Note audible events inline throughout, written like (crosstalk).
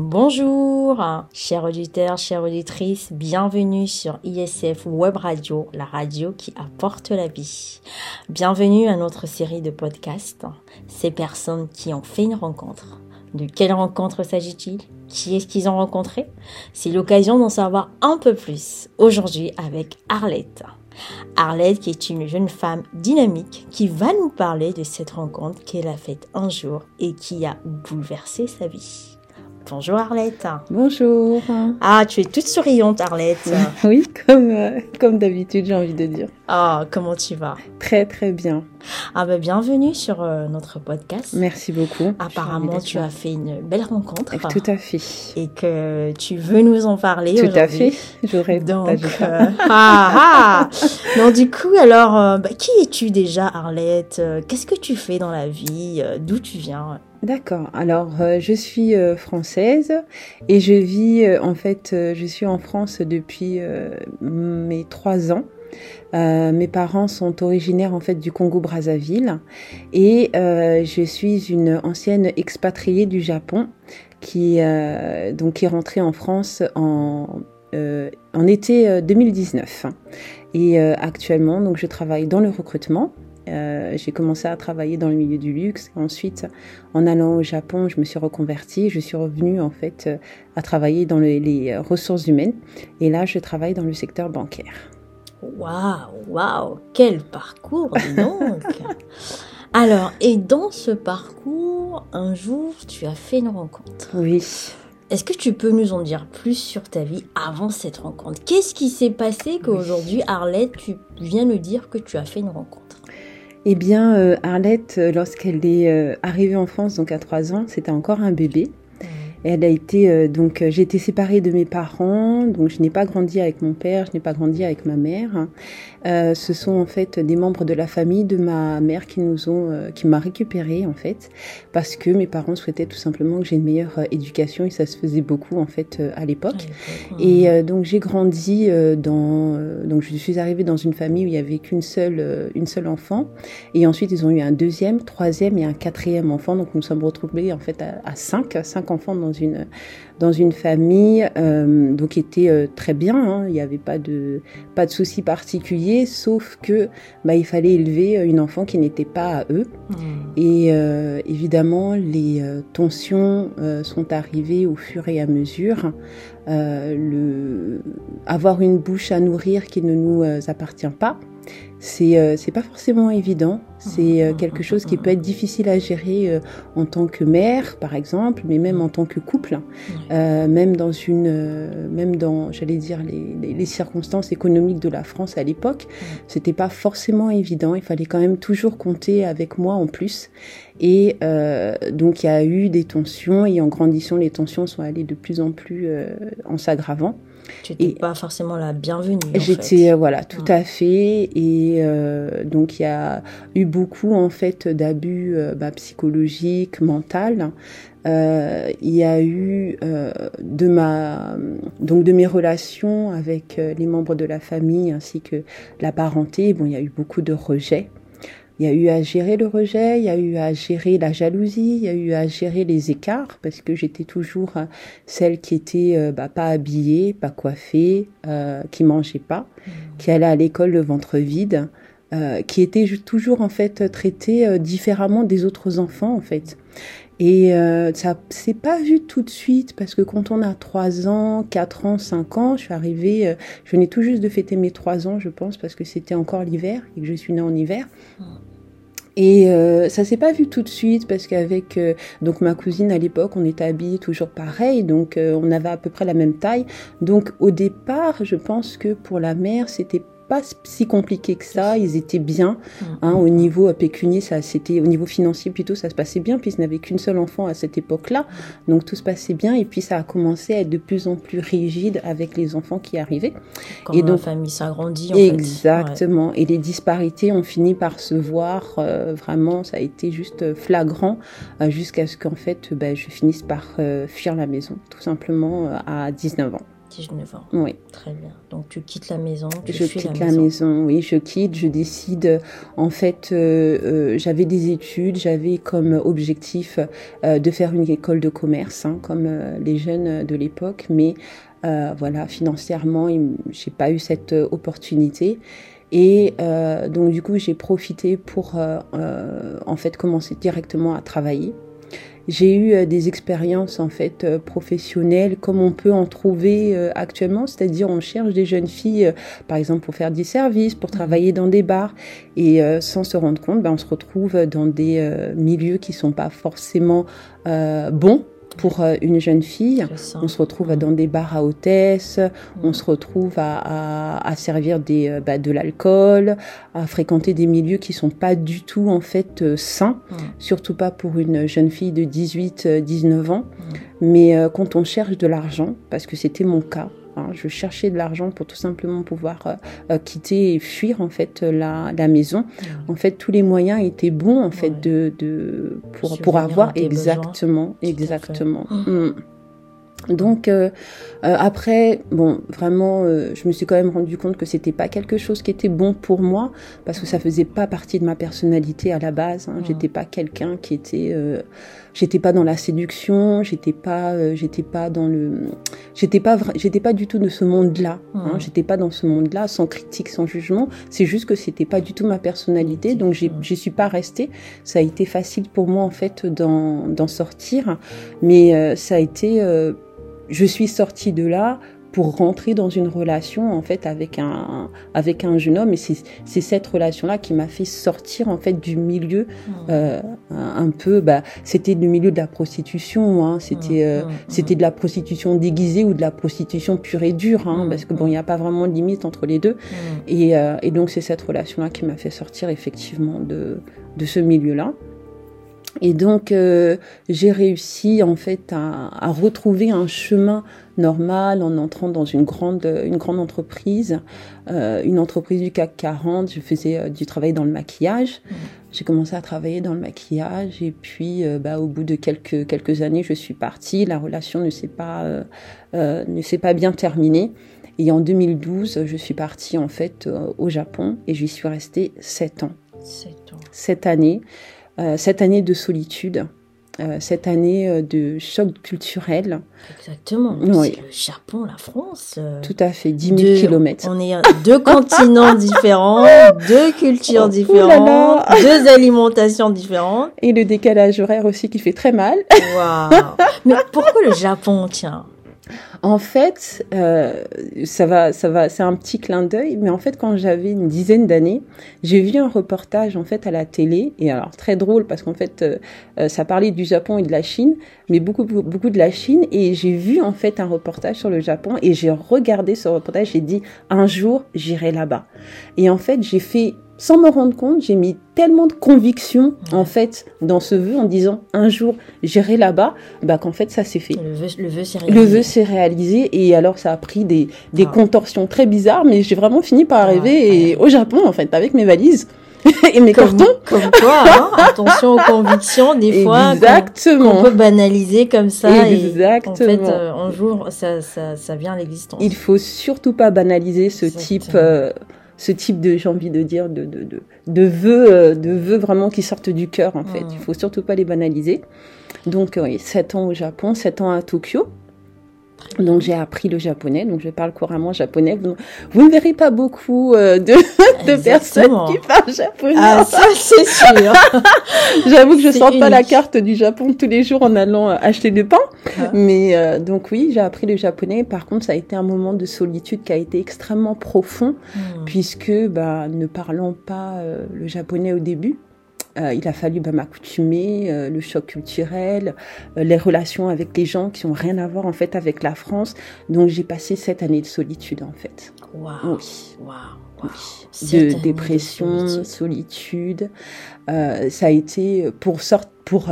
Bonjour, chers auditeurs, chères auditrices, bienvenue sur ISF Web Radio, la radio qui apporte la vie. Bienvenue à notre série de podcasts, ces personnes qui ont fait une rencontre. De quelle rencontre s'agit-il? Qui est-ce qu'ils ont rencontré? C'est l'occasion d'en savoir un peu plus aujourd'hui avec Arlette. Arlette qui est une jeune femme dynamique qui va nous parler de cette rencontre qu'elle a faite un jour et qui a bouleversé sa vie. Bonjour Arlette. Bonjour. Ah, tu es toute souriante Arlette. (laughs) oui, comme, euh, comme d'habitude, j'ai envie de dire. Ah, comment tu vas? Très très bien. Ah ben bienvenue sur euh, notre podcast. Merci beaucoup. Apparemment, tu as fait une belle rencontre. Tout à fait. Et que tu veux nous en parler Tout à fait. J'aurais donc. Euh, (laughs) ah, ah Donc du coup, alors, bah, qui es-tu déjà, Arlette? Qu'est-ce que tu fais dans la vie? D'où tu viens? D'accord. Alors, je suis française et je vis, en fait, je suis en France depuis mes trois ans. Euh, mes parents sont originaires en fait du Congo Brazzaville et euh, je suis une ancienne expatriée du Japon qui euh, donc est rentrée en France en en été 2019 et actuellement donc je travaille dans le recrutement j'ai commencé à travailler dans le milieu du luxe. Ensuite, en allant au Japon, je me suis reconvertie. Je suis revenue en fait à travailler dans les ressources humaines. Et là, je travaille dans le secteur bancaire. Waouh, waouh, quel parcours donc (laughs) Alors, et dans ce parcours, un jour, tu as fait une rencontre. Oui. Est-ce que tu peux nous en dire plus sur ta vie avant cette rencontre? Qu'est-ce qui s'est passé qu'aujourd'hui, Arlette, tu viens nous dire que tu as fait une rencontre? Eh bien, euh, Arlette, euh, lorsqu'elle est euh, arrivée en France, donc à 3 ans, c'était encore un bébé. Elle a été euh, donc euh, j'ai été séparée de mes parents, donc je n'ai pas grandi avec mon père, je n'ai pas grandi avec ma mère. Euh, ce sont en fait des membres de la famille de ma mère qui nous ont euh, qui m'a récupérée en fait parce que mes parents souhaitaient tout simplement que j'ai une meilleure éducation et ça se faisait beaucoup en fait à l'époque. Et donc j'ai grandi dans donc je suis arrivée dans une famille où il y avait qu'une seule une seule enfant et ensuite ils ont eu un deuxième, troisième et un quatrième enfant donc nous sommes retrouvés en fait à, à cinq cinq enfants dans une dans une famille euh, donc qui était euh, très bien. Hein. il n'y avait pas de pas de soucis particuliers, sauf que bah, il fallait élever une enfant qui n'était pas à eux. Mmh. Et euh, évidemment, les tensions sont arrivées au fur et à mesure. le avoir une bouche à nourrir qui ne nous appartient pas c'est euh, c'est pas forcément évident. C'est euh, quelque chose qui peut être difficile à gérer euh, en tant que mère, par exemple, mais même en tant que couple, même dans une, même dans, j'allais dire les, les, circonstances économiques de la France à l'époque, c'était pas forcément évident. Il fallait quand même toujours compter avec moi en plus. Et donc il y a eu des tensions et en grandissant, les tensions sont allées de plus en plus en s'aggravant. Tu n'étais pas forcément la bienvenue. J'étais, euh, voilà, tout à fait. Et euh, donc, il y a eu beaucoup, en fait, d'abus euh, bah, psychologiques, mental. Euh, il y a eu de ma donc de mes relations avec les membres de la famille ainsi que la parenté bon il y a eu beaucoup de rejets il y a eu à gérer le rejet, il y a eu à gérer la jalousie, il y a eu à gérer les écarts parce que j'étais toujours euh, celle qui était euh, bah, pas habillée, pas coiffée, euh, qui mangeait pas, mmh. qui allait à l'école le ventre vide, euh, qui était toujours en fait traitée différemment des autres enfants en fait. Et euh, ça s'est pas vu tout de suite parce que quand on a 3 ans, 4 ans, 5 ans, je suis arrivée, je venais tout juste de fêter mes 3 ans, je pense, parce que c'était encore l'hiver et que je suis née en hiver. Et euh, ça s'est pas vu tout de suite parce qu'avec euh, donc ma cousine à l'époque, on était habillés toujours pareil, donc euh, on avait à peu près la même taille. Donc au départ, je pense que pour la mère, c'était pas si compliqué que ça. Ils étaient bien. Mm. Hein, au niveau pécunier, ça, c'était au niveau financier plutôt, ça se passait bien. Puis ils n'avaient qu'une seule enfant à cette époque-là, donc tout se passait bien. Et puis ça a commencé à être de plus en plus rigide avec les enfants qui arrivaient. Quand et donc la famille s'agrandit. Exactement. Et les disparités ont fini par se voir. Euh, vraiment, ça a été juste flagrant euh, jusqu'à ce qu'en fait, ben, je finisse par euh, fuir la maison, tout simplement à 19 ans. 19 ans. Oui. Très bien. Donc tu quittes la maison, tu je fuis quitte la la maison. maison. Oui, je quitte, je décide. En fait, euh, euh, j'avais des études, j'avais comme objectif euh, de faire une école de commerce, hein, comme euh, les jeunes de l'époque, mais euh, voilà, financièrement, j'ai pas eu cette euh, opportunité. Et euh, donc du coup, j'ai profité pour euh, euh, en fait commencer directement à travailler. J'ai eu euh, des expériences en fait euh, professionnelles comme on peut en trouver euh, actuellement, c'est-à-dire on cherche des jeunes filles, par exemple pour faire des services, pour travailler dans des bars, et sans se rendre compte, ben, on se retrouve dans des milieux qui sont pas forcément euh, bons pour euh, une jeune fille. On se retrouve dans des bars à hôtesse, on se retrouve à, à, à servir des, euh, bah, de l'alcool, à fréquenter des milieux qui sont pas du tout en fait euh, sains, surtout pas pour une jeune fille de 18-19 ans. Mais euh, quand on cherche de l'argent, parce que c'était mon cas, hein, je cherchais de l'argent pour tout simplement pouvoir euh, euh, quitter et fuir en fait la, la maison. En fait, tous les moyens étaient bons en fait Ouais. de, de pour avoir besoins. exactement exactement. Mm. Mm. Donc euh, euh, après, bon, vraiment, euh, je me suis quand même rendu compte que c'était pas quelque chose qui était bon pour moi parce que ça faisait pas partie de ma personnalité à la base. Hein. J'étais pas quelqu'un qui était, euh, j'étais pas dans la séduction, j'étais pas, euh, j'étais pas dans le, j'étais pas, j'étais pas du tout de ce monde-là. Hein. Mhm. J'étais pas dans ce monde-là, sans critique, sans jugement. C'est juste que c'était pas du tout ma personnalité, donc j'ai- Mhm. j'y suis pas restée. Ça a été facile pour moi en fait d'en d'en sortir, mais euh, ça a été euh, je suis sortie de là pour rentrer dans une relation en fait avec un avec un jeune homme. Et c'est c'est cette relation là qui m'a fait sortir en fait du milieu Mm. euh, un, peu bah c'était le milieu de la prostitution hein, c'était euh, Mm, mm, c'était de la prostitution déguisée ou de la prostitution pure et dure hein, parce que bon il n'y a pas vraiment de limite entre les deux. Et, euh, et donc c'est cette relation là qui m'a fait sortir effectivement de de ce milieu là et donc euh, j'ai réussi en fait à, à retrouver un chemin normal en entrant dans une grande une grande entreprise, euh, une entreprise du CAC 40. Je faisais euh, du travail dans le maquillage. Mm. J'ai commencé à travailler dans le maquillage et puis bah, au bout de quelques quelques années, je suis partie. La relation ne s'est pas ne s'est pas bien terminée. Et en 2012, je suis partie en fait au Japon et j'y suis restée sept ans C'est tout. cette année, euh, cette année de solitude, euh, cette année euh, de choc culturel. Exactement. Oui. Le Japon, la France. euh, Tout à fait, 10 000 deux- kilomètres. On est deux continents (laughs) différents, deux cultures Oh, différentes, deux alimentations différentes. Et le décalage horaire aussi qui fait très mal. Waouh. (laughs) Mais pourquoi le Japon, tiens? En fait, euh, ça va, ça va, c'est un petit clin d'œil, mais en fait, quand j'avais une dizaine d'années, j'ai vu un reportage en fait à la télé, et alors très drôle parce qu'en fait, euh, euh, ça parlait du Japon et de la Chine, mais beaucoup, beaucoup, beaucoup de la Chine, et j'ai vu en fait un reportage sur le Japon, et j'ai regardé ce reportage, j'ai dit un jour j'irai là-bas, et en fait, j'ai fait sans me rendre compte, j'ai mis tellement de conviction en fait dans ce vœu en disant un jour j'irai là-bas, bah qu'en fait ça s'est fait. Le vœu, le vœu s'est Le réalisé. vœu s'est réalisé et alors ça a pris des, des Ah. contorsions très bizarres, mais j'ai vraiment fini par arriver Ah, et- au Japon en fait avec mes valises (laughs) et mes Comme, cartons. comme quoi, hein, attention aux convictions, des (laughs) fois, qu'on- Exactement. qu'on peut banaliser comme ça. Et en Exactement. fait, euh, un jour, ça, ça, ça vient à l'existence. Il faut surtout pas banaliser ce type, Exactement. euh, ce type de, j'ai envie de dire, de, de, de, de vœux, euh, de vœux vraiment qui sortent du cœur en fait. Mm. Il faut surtout pas les banaliser. Donc euh, oui, 7 ans au Japon, 7 ans à Tokyo. Donc j'ai appris le japonais, donc je parle couramment japonais. Vous, vous ne verrez pas beaucoup euh, de, (laughs) de personnes qui parlent japonais. Ah, ça, c'est sûr. (laughs) J'avoue que je sors pas la carte du Japon tous les jours en allant euh, acheter du pain. Ah. Mais euh, donc oui, j'ai appris le japonais. Par contre, ça a été un moment de solitude qui a été extrêmement profond Hmm. puisque bah, ne parlant pas euh, le japonais au début, euh, il a fallu bah, m'accoutumer, euh, le choc culturel, euh, les relations avec les gens qui ont rien à voir en fait avec la France. Donc j'ai passé cette année de solitude en fait. Waouh. Oui. Année De dépression, solitude. solitude. Ça a été pour sorte pour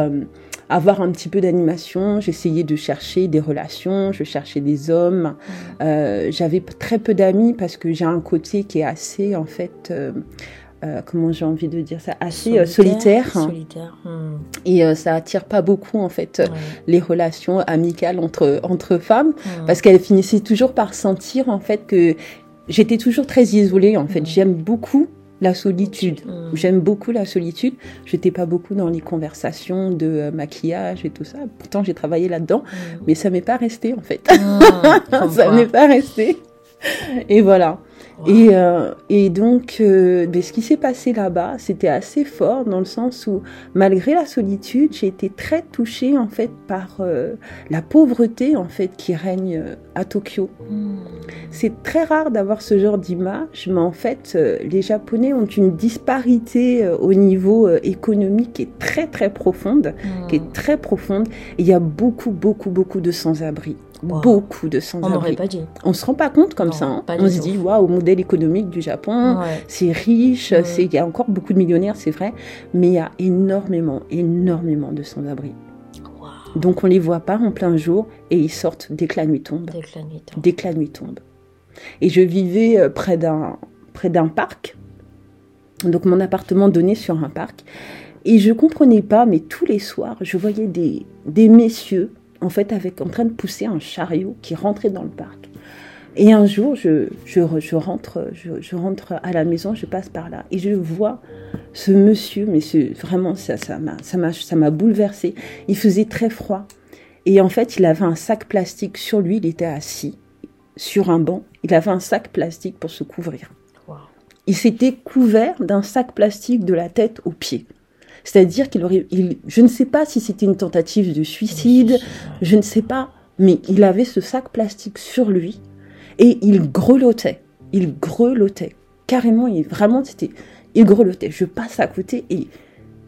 avoir un petit peu d'animation. J'essayais de chercher des relations, je cherchais des hommes. Euh, J'avais très peu d'amis parce que j'ai un côté qui est assez en fait euh, euh, comment j'ai envie de dire ça, assez solitaire. solitaire. Hmm. Et ça attire pas beaucoup en fait les relations amicales entre entre femmes, hmm. parce qu'elles finissaient toujours par sentir en fait que j'étais toujours très isolée. En fait, hmm. j'aime beaucoup la solitude. J'aime beaucoup la solitude. J'étais pas beaucoup dans les conversations de maquillage et tout ça. Pourtant, j'ai travaillé là-dedans, mais ça m'est pas resté en fait. (laughs) ça m'est pas resté. Et voilà. Et, euh, et donc, euh, ce qui s'est passé là-bas, c'était assez fort dans le sens où, malgré la solitude, j'ai été très touchée en fait par euh, la pauvreté en fait qui règne à Tokyo. Hmm. C'est très rare d'avoir ce genre d'image, mais en fait, les Japonais ont une disparité au niveau économique qui est très très profonde, qui est hmm. très profonde. Et il y a beaucoup beaucoup beaucoup de sans-abri. Beaucoup de sans-abri. On n'aurait pas dit. On se rend pas compte comme ça. Hein. On se dit, waouh, modèle économique du Japon, c'est riche, c'est il y a encore beaucoup de millionnaires, c'est vrai, mais il y a énormément, énormément de sans-abri. Donc on les voit pas en plein jour et ils sortent dès que la nuit tombe. Dès que la nuit tombe. Et je vivais euh, près d'un près d'un parc. Donc mon appartement donnait sur un parc. Et je comprenais pas, mais tous les soirs, je voyais des, des messieurs en fait, avec, en train de pousser un chariot qui rentrait dans le parc. Et un jour, je, je, rentre, je, rentre à la maison, je passe par là, et je vois ce monsieur, mais vraiment, ça, ça m'a, ça m'a, ça m'a bouleversé. Il faisait très froid. Et en fait, il avait un sac plastique sur lui, il était assis sur un banc, il avait un sac plastique pour se couvrir. Il s'était couvert d'un sac plastique de la tête aux pieds. C'est-à-dire qu'il aurait, je ne sais pas si c'était une tentative de suicide, je ne sais pas, mais il avait ce sac plastique sur lui et il grelottait. Il grelottait. Carrément, il, vraiment, c'était, il grelottait. Je passe à côté et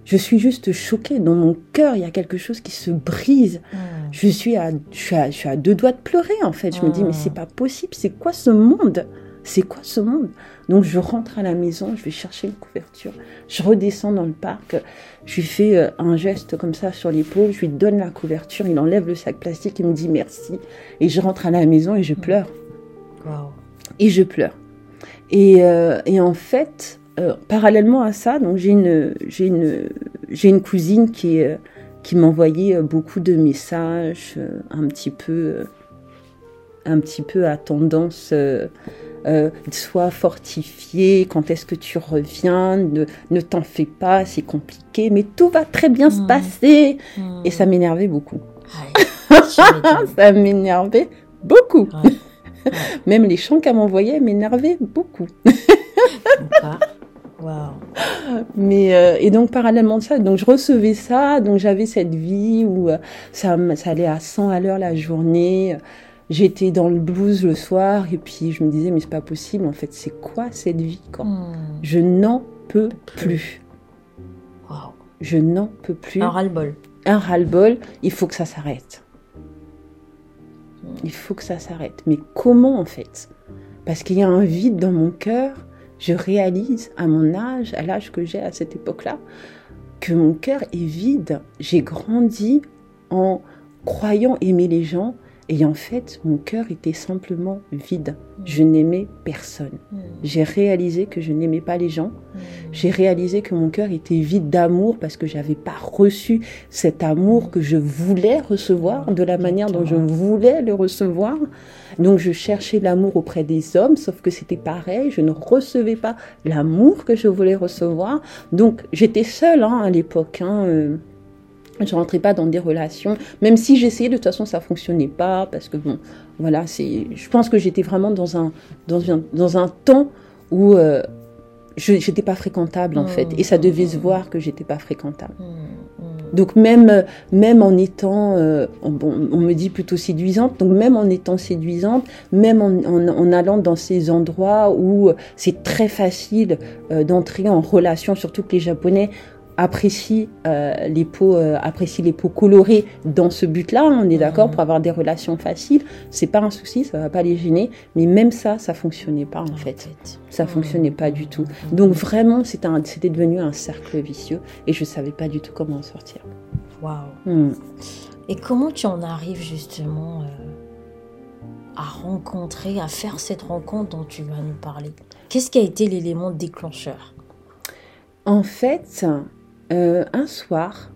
je suis juste choquée. Dans mon cœur, il y a quelque chose qui se brise. Hmm. Je, suis à, je, suis à, deux doigts de pleurer, en fait. Je me dis, mais c'est hmm. pas possible. C'est quoi ce monde? C'est quoi ce monde? Donc je rentre à la maison, je vais chercher une couverture, je redescends dans le parc, je lui fais euh, un geste comme ça sur l'épaule, je lui donne la couverture, il enlève le sac plastique, il me dit merci, et je rentre à la maison et je pleure. Et je pleure. Et, euh, en fait, euh, parallèlement à ça, donc j'ai une j'ai une j'ai une cousine qui qui m'envoyait beaucoup de messages, un petit peu un petit peu à tendance euh, sois fortifié, quand est-ce que tu reviens, ne, ne t'en fais pas, c'est compliqué, mais tout va très bien se mmh. passer. Mmh. Et ça m'énervait beaucoup. (laughs) ça m'énervait beaucoup. (laughs) Même les chants qu'elle m'envoyait m'énervaient beaucoup. Mais euh, et donc parallèlement de ça, donc je recevais ça, donc j'avais cette vie où euh, ça, ça allait à 100 à l'heure la journée j'étais dans le blues le soir et puis je me disais mais c'est pas possible en fait c'est quoi cette vie quand hmm. je n'en peux plus. je n'en peux plus. Un ras-le-bol. Un ras-le-bol il faut que ça s'arrête. Hmm. il faut que ça s'arrête. Mais comment en fait? Parce qu'il y a un vide dans mon cœur. Je réalise à mon âge à l'âge que j'ai à cette époque là que mon cœur est vide. J'ai grandi en croyant aimer les gens et en fait, mon cœur était simplement vide. Je n'aimais personne. Hmm. J'ai réalisé que je n'aimais pas les gens. Hmm. J'ai réalisé que mon cœur était vide d'amour parce que j'avais pas reçu cet amour que je voulais recevoir de la manière dont je voulais le recevoir. Donc je cherchais l'amour auprès des hommes, sauf que c'était pareil. Je ne recevais pas l'amour que je voulais recevoir. Donc j'étais seule hein, à l'époque. Hein, euh, je rentrais pas dans des relations, même si j'essayais, de toute façon, ça fonctionnait pas, parce que bon, voilà, c'est, je pense que j'étais vraiment dans un, dans un, dans un temps où euh, je n'étais pas fréquentable, en fait, et ça mmh. devait se voir que j'étais pas fréquentable. Mmh, mmh. Donc même, même en étant, euh, bon, on me dit plutôt séduisante, donc même en étant séduisante, même en, en, allant dans ces endroits où c'est très facile euh, d'entrer en relation, surtout que les Japonais apprécie euh, les peaux euh, apprécie les peaux colorées dans ce but-là on est d'accord mhm. pour avoir des relations faciles. C'est pas un souci ça va pas les gêner. Mais même ça ça fonctionnait pas en, fait. ça mhm. fonctionnait pas du tout. Mhm. donc vraiment c'était c'était devenu un cercle vicieux et je savais pas du tout comment en sortir. Waouh. Et comment tu en arrives justement euh, à rencontrer à faire cette rencontre dont tu vas nous parler? Qu'est-ce qui a été l'élément déclencheur? En fait, euh, un soir,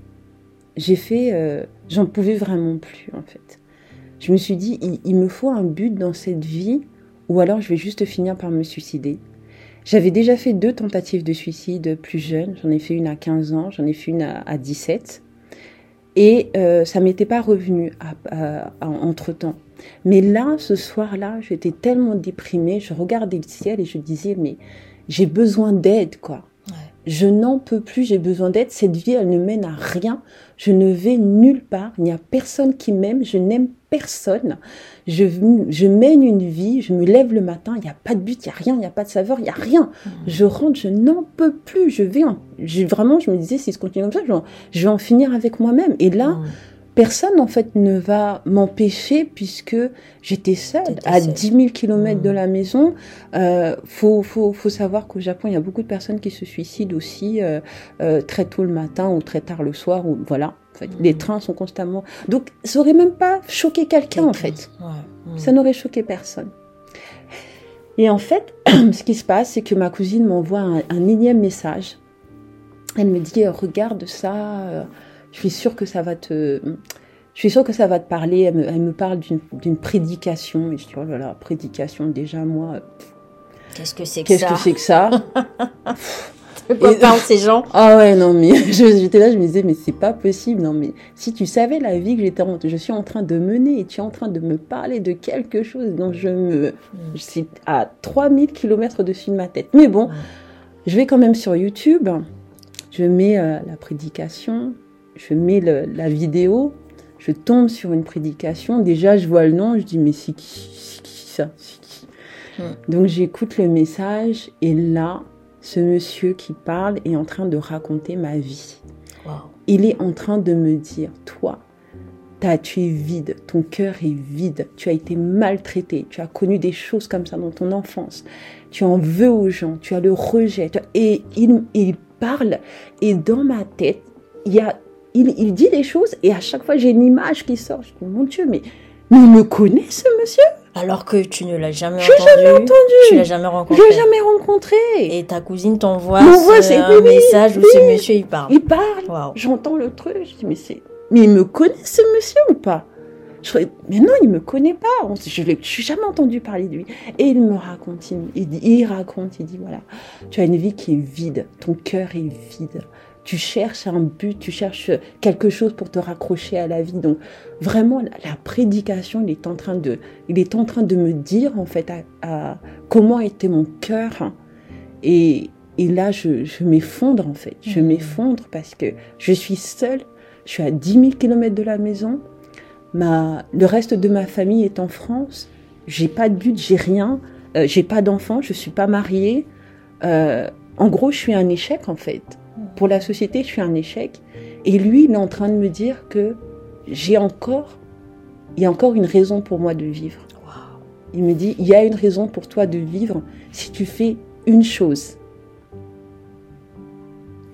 j'ai fait, euh, j'en pouvais vraiment plus en fait. Je me suis dit, il, me faut un but dans cette vie, ou alors je vais juste finir par me suicider. J'avais déjà fait deux tentatives de suicide plus jeunes. J'en ai fait une à 15 ans, j'en ai fait une à, 17. Et euh, ça m'était pas revenu entre temps. Mais là, ce soir-là, j'étais tellement déprimée, je regardais le ciel et je disais, mais j'ai besoin d'aide, quoi. Je n'en peux plus, j'ai besoin d'aide. Cette vie, elle ne mène à rien. Je ne vais nulle part. Il n'y a personne qui m'aime. Je n'aime personne. Je, je mène une vie. Je me lève le matin. Il n'y a pas de but, il n'y a rien, il n'y a pas de saveur, il n'y a rien. Mmh. Je rentre, je n'en peux plus. Je vais en, vraiment, je me disais, si je continue comme ça, je, vais en finir avec moi-même. Et là, mmh personne en fait ne va m'empêcher puisque j'étais seule à 10 000 kilomètres de la maison. Euh, faut, faut, faut savoir qu'au Japon, il y a beaucoup de personnes qui se suicident aussi euh, euh, très tôt le matin ou très tard le soir. Ou voilà, en fait, les trains sont constamment. Donc, ça aurait même pas choqué quelqu'un en fait. Ça n'aurait choqué personne. Et en fait, (clears throat) ce qui se passe, c'est que ma cousine m'envoie un, un énième message. Elle me dit regarde ça je suis sûre que ça va te, je suis sûre que ça va te parler. Elle me, parle d'une prédication. Et je dis, oh là là, prédication, déjà, moi. Qu'est-ce que c'est que ça Qu'est-ce que c'est que ça? (laughs) De parlent ces gens? Ah ouais, non, mais (laughs) j'étais là, je me disais, mais c'est pas possible. Non, mais si tu savais la vie que j'étais, je suis en train de mener et tu es en train de me parler de quelque chose dont je me. Je suis à 3000 km dessus de ma tête. Mais bon, je vais quand même sur YouTube. Je mets euh, la prédication, je mets la vidéo, je tombe sur une prédication. Déjà, je vois le nom, je dis, mais c'est qui, ça qui? Hmm. Donc, j'écoute le message et là, ce monsieur qui parle est en train de raconter ma vie. Il est en train de me dire, toi, as, tu es vide, ton cœur est vide, tu as été maltraité, tu as connu des choses comme ça dans ton enfance, tu en veux aux gens, tu as le rejet. Et il, il parle, et dans ma tête, il y a il, dit des choses et à chaque fois j'ai une image qui sort. Je dis, mon Dieu, mais, mais il me connaît ce monsieur alors que tu ne l'as jamais je entendu. jamais entendu. Tu l'as jamais rencontré. Je l'ai jamais rencontré. Et ta cousine t'envoie un message où ce monsieur il parle. Il parle. J'entends le truc. Je dis mais c'est, mais il me connaît ce monsieur ou pas? Je mais non, il me connaît pas. Je ne suis jamais entendu parler de lui. Et il me raconte, il, il raconte, il dit voilà, tu as une vie qui est vide, ton cœur est vide tu cherches un but, tu cherches quelque chose pour te raccrocher à la vie. Donc vraiment, la, prédication, il est en train de, il est en train de me dire en fait à, comment était mon cœur. Et, et là, je, je m'effondre en fait. Je mmh. m'effondre parce que je suis seule. Je suis à 10 000 km de la maison. Ma, le reste de ma famille est en France. J'ai pas de but, j'ai rien. Euh, j'ai pas d'enfant, je suis pas mariée. Euh, en gros, je suis un échec en fait pour la société, je suis un échec. Et lui, il est en train de me dire que j'ai encore, il y a encore une raison pour moi de vivre. Il me dit, il y a une raison pour toi de vivre si tu fais une chose.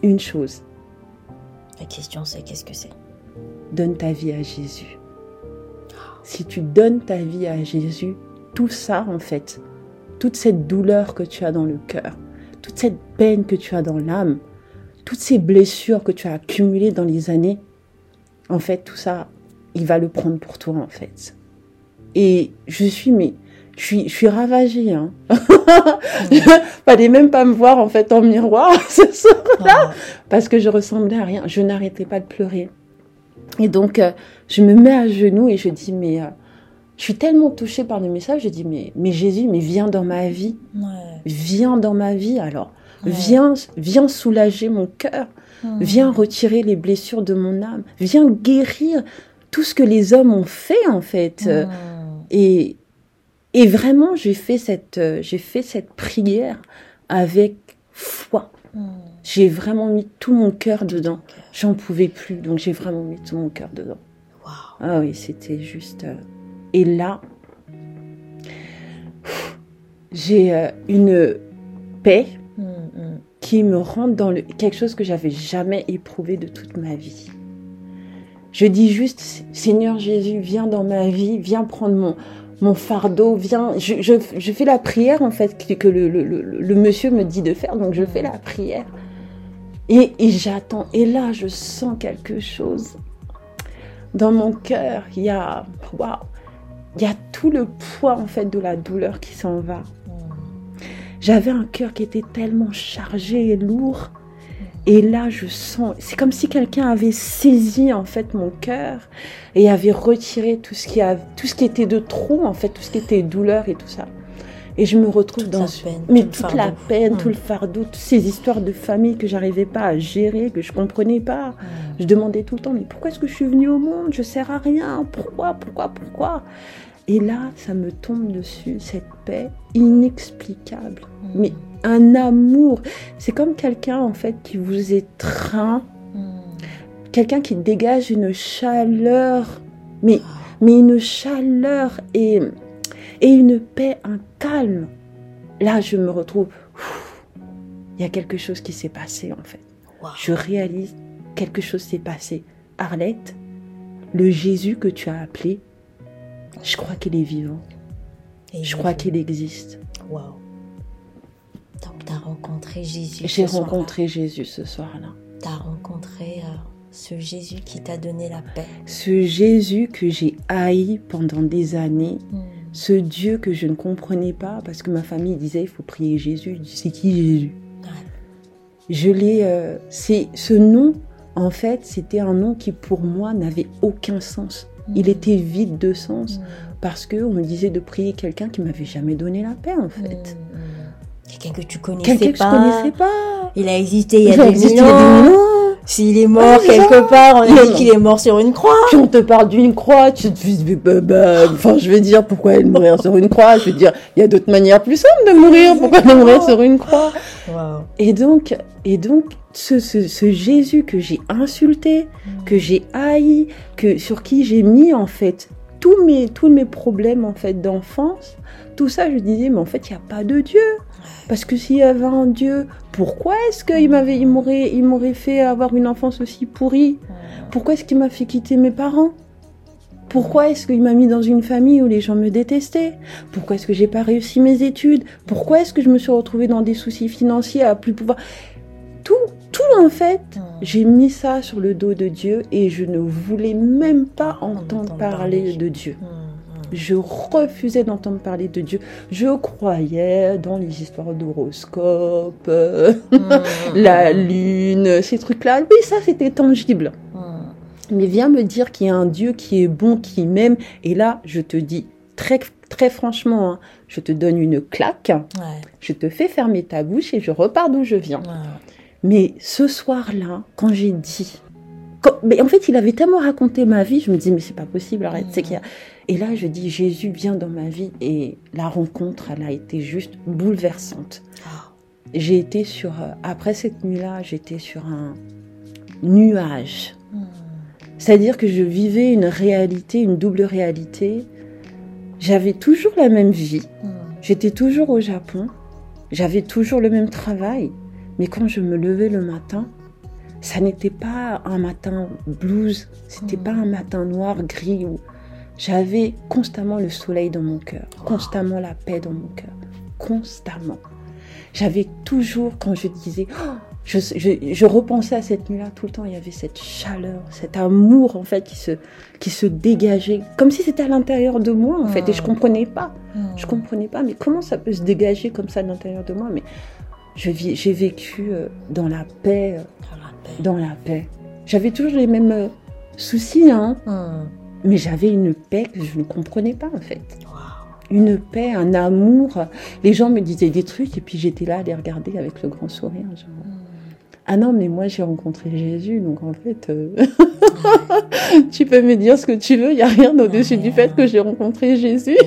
Une chose. La question, c'est qu'est-ce que c'est? Donne ta vie à Jésus. Si tu donnes ta vie à Jésus, tout ça, en fait, toute cette douleur que tu as dans le cœur, toute cette peine que tu as dans l'âme, toutes ces blessures que tu as accumulées dans les années, en fait, tout ça, il va le prendre pour toi, en fait. Et je suis, mais, je suis, je suis ravagée, hein. (laughs) Fallait même pas me voir, en fait, en miroir, (laughs) ce soir-là. Parce que je ressemblais à rien. Je n'arrêtais pas de pleurer. Et donc, euh, je me mets à genoux et je dis, mais, euh, je suis tellement touchée par le message, je dis, mais, mais Jésus, mais viens dans ma vie. Viens dans ma vie, alors. Viens, viens soulager mon cœur. Viens retirer les blessures de mon âme. Viens guérir tout ce que les hommes ont fait, en fait. Et, et vraiment, j'ai fait cette, j'ai fait cette prière avec foi. J'ai vraiment mis tout mon cœur dedans. J'en pouvais plus, donc j'ai vraiment mis tout mon cœur dedans. Ah oui, c'était juste. Euh, et là, j'ai euh, une paix qui me rentre dans le, quelque chose que j'avais jamais éprouvé de toute ma vie. Je dis juste, Seigneur Jésus, viens dans ma vie, viens prendre mon, mon fardeau, viens. Je, je, je fais la prière en fait que, le, le, le, monsieur me dit de faire, donc je fais la prière. Et, et j'attends. Et là, je sens quelque chose. Dans mon cœur, il y a, waouh, il y a tout le poids en fait de la douleur qui s'en va. J'avais un cœur qui était tellement chargé et lourd. Et là, je sens, c'est comme si quelqu'un avait saisi en fait mon cœur et avait retiré tout ce qui a, tout ce qui était de trop en fait, tout ce qui était douleur et tout ça. Et je me retrouve Toute dans la peine, mais tout toute fardeau. la peine, tout le fardeau, toutes ces histoires de famille que j'arrivais pas à gérer, que je comprenais pas. Je demandais tout le temps, mais pourquoi est-ce que je suis venue au monde? Je sers à rien. Pourquoi? Pourquoi? Pourquoi? Et là, ça me tombe dessus, cette paix inexplicable. Mais un amour. C'est comme quelqu'un, en fait, qui vous étreint. Quelqu'un qui dégage une chaleur. Mais, mais une chaleur et, et une paix, un calme. Là, je me retrouve. Il y a quelque chose qui s'est passé, en fait Wow. je réalise quelque chose s'est passé. Arlette, le Jésus que tu as appelé, je crois qu'il est vivant. Et Je crois qu'il existe. Wow. Donc, tu as rencontré Jésus. J'ai rencontré Jésus ce soir-là. Tu as rencontré euh, ce Jésus qui t'a donné la paix. Ce Jésus que j'ai haï pendant des années, ce Dieu que je ne comprenais pas parce que ma famille disait il faut prier Jésus. C'est qui Jésus? Ouais. Je l'ai. euh, c'est ce nom. En fait, c'était un nom qui pour moi n'avait aucun sens. Il Mm. était vide de sens Mm. parce que on me disait de prier quelqu'un qui m'avait jamais donné la paix en fait. Mm. Quelqu'un que tu connaissais Quelqu'un que je pas. connaissais pas. Il a existé il y a Il a des existé S'il est mort Ouais, c'est quelque ça. part, on a dit mort. qu'il est mort sur une croix. Puis on te parle d'une croix, tu te dis, bah, bah, enfin, je veux dire, pourquoi elle mourir sur une croix? Je veux dire, il y a d'autres manières plus simples de mourir. Pourquoi elle mourir sur une croix? Wow. Et donc, et donc, ce, ce, ce Jésus que j'ai insulté, que j'ai haï, que sur qui j'ai mis en fait tous mes tous mes problèmes en fait d'enfance, tout ça, je disais, mais en fait, il n'y a pas de Dieu. Parce que s'il y avait un Dieu, pourquoi est-ce qu'il m'avait, il m'aurait, il m'aurait fait avoir une enfance aussi pourrie? Pourquoi est-ce qu'il m'a fait quitter mes parents? Pourquoi est-ce qu'il m'a mis dans une famille où les gens me détestaient? Pourquoi est-ce que j'ai pas réussi mes études? Pourquoi est-ce que je me suis retrouvée dans des soucis financiers à plus pouvoir? Tout, tout en fait, j'ai mis ça sur le dos de Dieu et je ne voulais même pas entendre parler. de Dieu. Mm, mm. Je refusais d'entendre parler de Dieu. Je croyais dans les histoires d'horoscope, Mm, (laughs) la mm, lune, ces trucs-là. Oui, ça c'était tangible. mm. Mais viens me dire qu'il y a un Dieu qui est bon, qui m'aime. Et là, je te dis très, très franchement, hein, je te donne une claque, Ouais, je te fais fermer ta bouche et je repars d'où je viens. ouais. Mais ce soir-là, quand j'ai dit, quand- mais en fait, il avait tellement raconté ma vie, je me dis mais c'est pas possible, arrête. C'est qu'il y a- Et là, je dis Jésus vient dans ma vie et la rencontre, elle a été juste bouleversante. Ah, J'ai été sur, euh, après cette nuit-là, j'étais sur un nuage. mm. C'est-à-dire que je vivais une réalité, une double réalité. J'avais toujours la même vie. Mm. J'étais toujours au Japon. J'avais toujours le même travail. Mais quand je me levais le matin, ça n'était pas un matin blues. C'était Mhm. pas un matin noir, gris. Ou... J'avais constamment le soleil dans mon cœur. Constamment la paix dans mon cœur. Constamment. J'avais toujours, quand je disais, Oh, je, je- je repensais à cette nuit-là tout le temps, il y avait cette chaleur, cet amour en fait qui se, qui se dégageait, comme si c'était à l'intérieur de moi en fait, et je Mm. comprenais pas. Mm. Je comprenais pas, mais comment ça peut se dégager comme ça de l'intérieur de moi? Mais j'ai vécu euh, dans la paix, euh, Dans la paix. dans la paix. J'avais toujours les mêmes euh, soucis, hein, Mm. Mais j'avais une paix que je ne comprenais pas en fait. Une paix, un amour. Les gens me disaient des trucs et puis j'étais là à les regarder avec le grand sourire. genre, Mm. ah non, mais moi j'ai rencontré Jésus, donc en fait, euh, (laughs) tu peux me dire ce que tu veux, il n'y a rien au-dessus du fait que j'ai rencontré Jésus.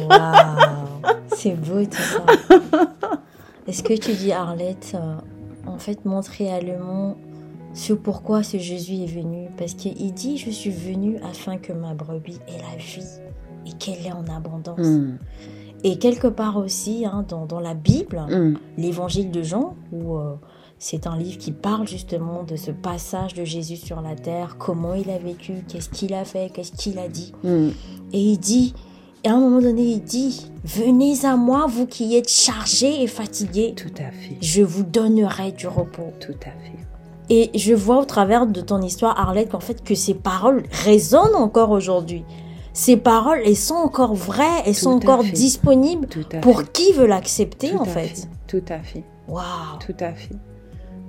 C'est beau tout ça. (laughs) Est-ce que tu dis, Arlette, euh, en fait, montre réellement ce pourquoi ce Jésus est venu Parce qu'il dit, je suis venu afin que ma brebis ait la vie et qu'elle est en abondance. Mm, Et quelque part aussi, hein, dans, dans la Bible, mm, l'évangile de Jean, où euh, c'est un livre qui parle justement de ce passage de Jésus sur la terre, comment il a vécu, qu'est-ce qu'il a fait, qu'est-ce qu'il a dit. mm. Et il dit, et à un moment donné, il dit, venez à moi, vous qui êtes chargés et fatigués, Tout à fait, je vous donnerai du repos. tout à fait. Et je vois au travers de ton histoire, Arlette, qu'en fait, que ces paroles résonnent encore aujourd'hui. Ces paroles, elles sont encore vraies, elles sont encore disponibles pour qui veut l'accepter, en fait. Tout à fait. Waouh. Tout à fait.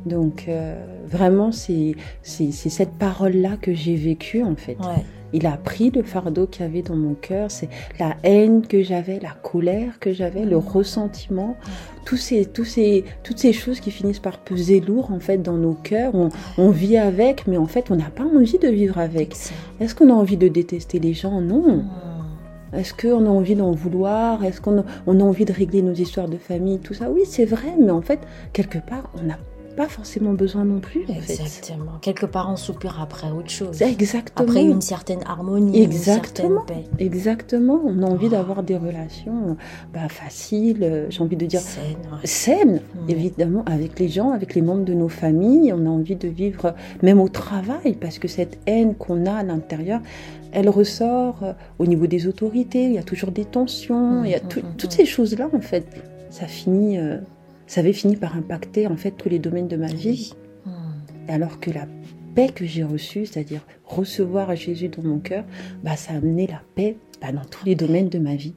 Donc, euh, vraiment, c'est cette parole-là que j'ai vécue, en fait. Ouais. Il a pris le fardeau qu'il y avait dans mon cœur, c'est la haine que j'avais, la colère que j'avais, le ressentiment, tous ces, tous ces, toutes ces choses qui finissent par peser lourd en fait dans nos cœurs. On, vit avec, mais en fait, on n'a pas envie de vivre avec. Est-ce qu'on a envie de détester les gens? Non. Est-ce qu'on a envie d'en vouloir? Est-ce qu'on a, on a envie de régler nos histoires de famille Tout ça, oui, c'est vrai, mais en fait, quelque part, on n'a pas forcément besoin non plus. Exactement. Quelque part, on soupire après autre chose. Exactement. Après une certaine harmonie, Exactement. une certaine paix. Exactement. On a envie d'avoir des relations bah, faciles, euh, j'ai envie de dire saines, évidemment, avec les gens, avec les membres de nos familles. On a envie de vivre même au travail, parce que cette haine qu'on a à l'intérieur, elle ressort euh, au niveau des autorités. Il y a toujours des tensions. il y a mmh, mmh, toutes ces choses-là, en fait. Ça finit. Euh, ça avait fini par impacter en fait tous les domaines de ma vie. Hmm. Alors que la paix que j'ai reçue, c'est-à-dire recevoir Jésus dans mon cœur, bah, ça a amené la paix bah, dans tous les domaines de ma vie.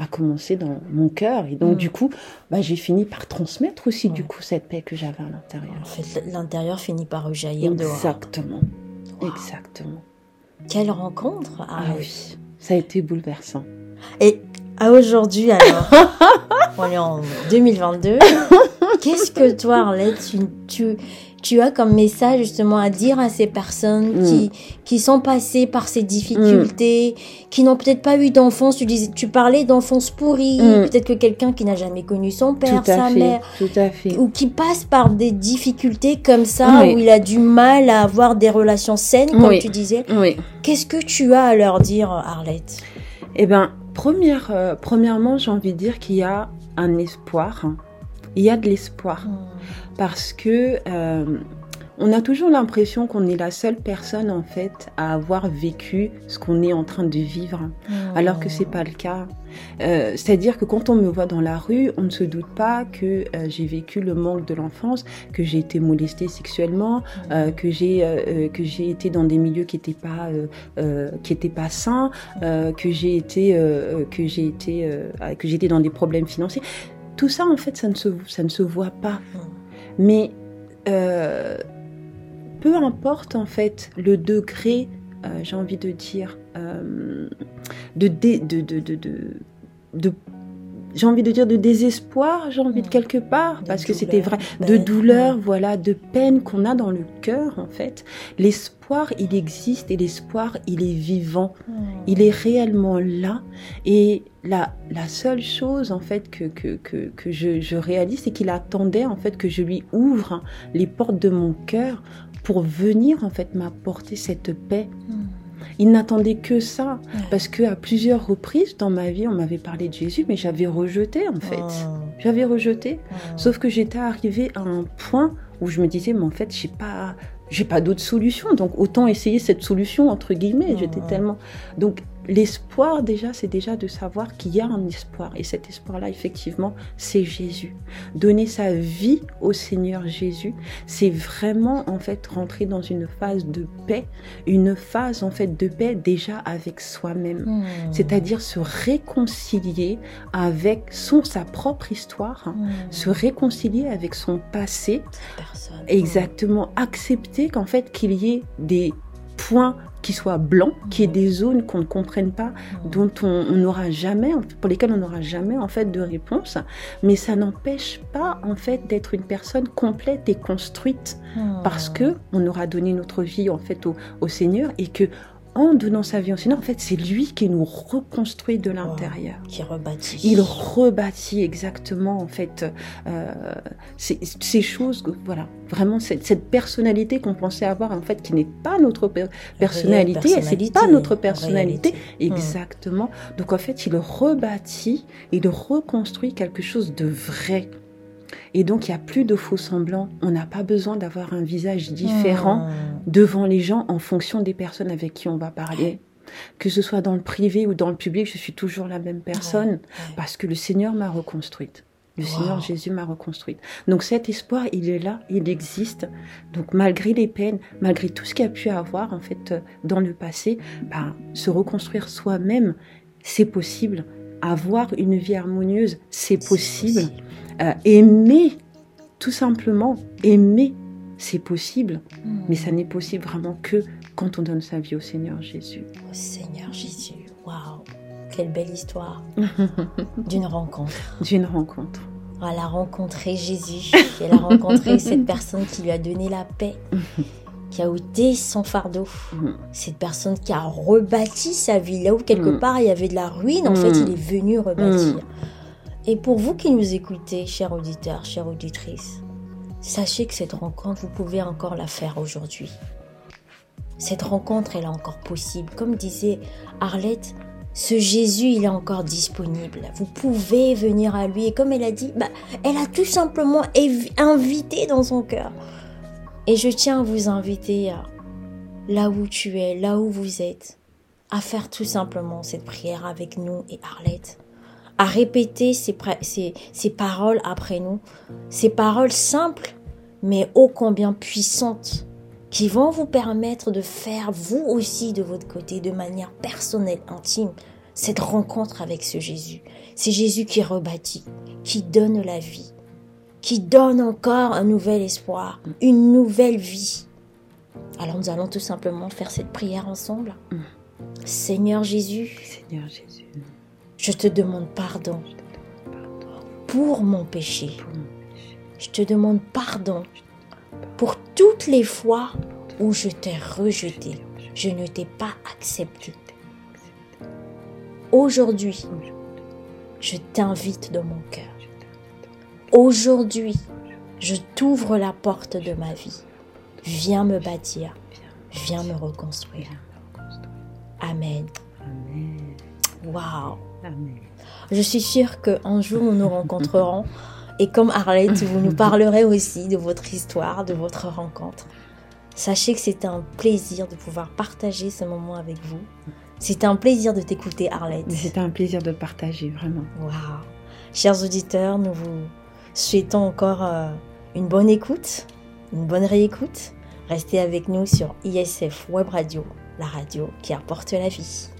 À commencer dans mon cœur. Et donc, hmm. du coup, bah, j'ai fini par transmettre aussi, du coup, cette paix que j'avais à l'intérieur. En fait, l'intérieur finit par rejaillir Exactement. Exactement. Quelle rencontre Ah oui, ça a été bouleversant. Et à aujourd'hui, alors (laughs) On est en 2022. Qu'est-ce que toi, Arlette, tu, tu, as comme message justement à dire à ces personnes mm. qui, qui sont passées par ces difficultés, qui n'ont peut-être pas eu d'enfance? Tu disais, tu parlais d'enfance pourrie. Mm. Peut-être que quelqu'un qui n'a jamais connu son père, sa mère, tout à fait. ou qui passe par des difficultés comme ça, où il a du mal à avoir des relations saines, comme tu disais. Oui. Qu'est-ce que tu as à leur dire, Arlette? Eh ben, première, euh, premièrement, j'ai envie de dire qu'il y a un espoir. Il y a de l'espoir. Hmm. Parce que euh, on a toujours l'impression qu'on est la seule personne en fait à avoir vécu ce qu'on est en train de vivre, hmm. alors que c'est pas le cas. Euh, c'est-à-dire que quand on me voit dans la rue, on ne se doute pas que euh, j'ai vécu le manque de l'enfance, que j'ai été molestée sexuellement, hmm. que j'ai que j'ai été dans des milieux qui n'étaient pas qui étaient pas sains, que j'ai été que j'ai été que j'étais dans des problèmes financiers. Tout ça en fait, ça ne se ça ne se voit pas. Hmm. Mais peu importe en fait le degré, euh, j'ai envie de dire, euh, de, de, de, de, de j'ai envie de dire de désespoir, j'ai envie de quelque part, parce que c'était vrai, de douleur, voilà, de peine qu'on a dans le cœur, en fait. L'espoir, il existe et l'espoir, il est vivant. Hmm. Il est réellement là. Et la, la seule chose, en fait, que, que, que, que je, je réalise, c'est qu'il attendait, en fait, que je lui ouvre les portes de mon cœur pour venir, en fait, m'apporter cette paix. Il n'attendait que ça. Parce que à plusieurs reprises dans ma vie, on m'avait parlé de Jésus, mais j'avais rejeté en fait. Oh. J'avais rejeté. Oh. Sauf que j'étais arrivée à un point où je me disais, mais en fait, j'ai pas, j'ai pas d'autre solution. Donc autant essayer cette solution entre guillemets. J'étais tellement. Donc l'espoir déjà, c'est déjà de savoir qu'il y a un espoir. Et cet espoir-là, effectivement, c'est Jésus. Donner sa vie au Seigneur Jésus, c'est vraiment en fait rentrer dans une phase de paix, une phase en fait de paix déjà avec soi-même. Hmm. C'est-à-dire se réconcilier avec son sa propre histoire, hein. hmm. se réconcilier avec son passé. Exactement, accepter qu'en fait qu'il y ait des points qui soient blancs, qui aient des zones qu'on ne comprenne pas, dont on n'aura jamais, pour lesquelles on n'aura jamais en fait de réponse. Mais ça n'empêche pas en fait d'être une personne complète et construite parce que on aura donné notre vie en fait au, au Seigneur et que en donnant sa vie au Seigneur, en fait, c'est lui qui nous reconstruit de l'intérieur. qui rebâtit. Il rebâtit exactement, en fait, euh, ces, choses, voilà, vraiment cette, cette personnalité qu'on pensait avoir, en fait, qui n'est pas notre personnalité, c'est pas notre personnalité, hmm. exactement. Donc, en fait, il rebâtit, il reconstruit quelque chose de vrai. Et donc, il n'y a plus de faux semblants. On n'a pas besoin d'avoir un visage différent hmm. devant les gens en fonction des personnes avec qui on va parler. Que ce soit dans le privé ou dans le public, je suis toujours la même personne parce que le Seigneur m'a reconstruite. Le Seigneur Jésus m'a reconstruite. Donc cet espoir, il est là, il existe. Donc malgré les peines, malgré tout ce qu'il y a pu avoir en fait euh, dans le passé, bah, se reconstruire soi-même, c'est possible. Avoir une vie harmonieuse, c'est possible. Euh, aimer, tout simplement, aimer, c'est possible. Hmm. Mais ça n'est possible vraiment que quand on donne sa vie au Seigneur Jésus. Au Seigneur Jésus, waouh quelle belle histoire (laughs) d'une rencontre. D'une rencontre. Elle a rencontré Jésus, elle a rencontré cette (laughs) personne qui lui a donné la paix, (laughs) qui a ôté son fardeau. Cette personne qui a rebâti sa vie. Là où quelque mm. part il y avait de la ruine, en fait, mm. il est venu rebâtir. Mm. Et pour vous qui nous écoutez, chers auditeurs, chères auditrices, sachez que cette rencontre, vous pouvez encore la faire aujourd'hui. Cette rencontre, elle est encore possible. Comme disait Arlette, ce Jésus, il est encore disponible. Vous pouvez venir à lui. Et comme elle a dit, bah, elle a tout simplement invité dans son cœur. Et je tiens à vous inviter là où tu es, là où vous êtes, à faire tout simplement cette prière avec nous et Arlette. À répéter ces, ces, ces paroles après nous. Ces paroles simples, mais ô combien puissantes qui vont vous permettre de faire vous aussi de votre côté de manière personnelle, intime, cette rencontre avec ce Jésus. C'est Jésus qui rebâtit, qui donne la vie, qui donne encore un nouvel espoir, une nouvelle vie. Alors nous allons tout simplement faire cette prière ensemble. Seigneur Jésus, Seigneur Jésus, je te demande pardon pour mon péché. Je te demande pardon pour toutes les fois où je t'ai rejeté, je ne t'ai pas accepté. Aujourd'hui, je t'invite dans mon cœur. Aujourd'hui, je t'ouvre la porte de ma vie. Viens me bâtir, viens me reconstruire. Amen. Waouh. Je suis sûre qu'un jour nous nous rencontrerons et comme Arlette, vous nous parlerez aussi de votre histoire, de votre rencontre. Sachez que c'est un plaisir de pouvoir partager ce moment avec vous. C'était un plaisir de t'écouter, Arlette. C'était un plaisir de partager, vraiment. Waouh. Chers auditeurs, nous vous souhaitons encore euh, une bonne écoute, une bonne réécoute. Restez avec nous sur ISF Web Radio, la radio qui apporte la vie.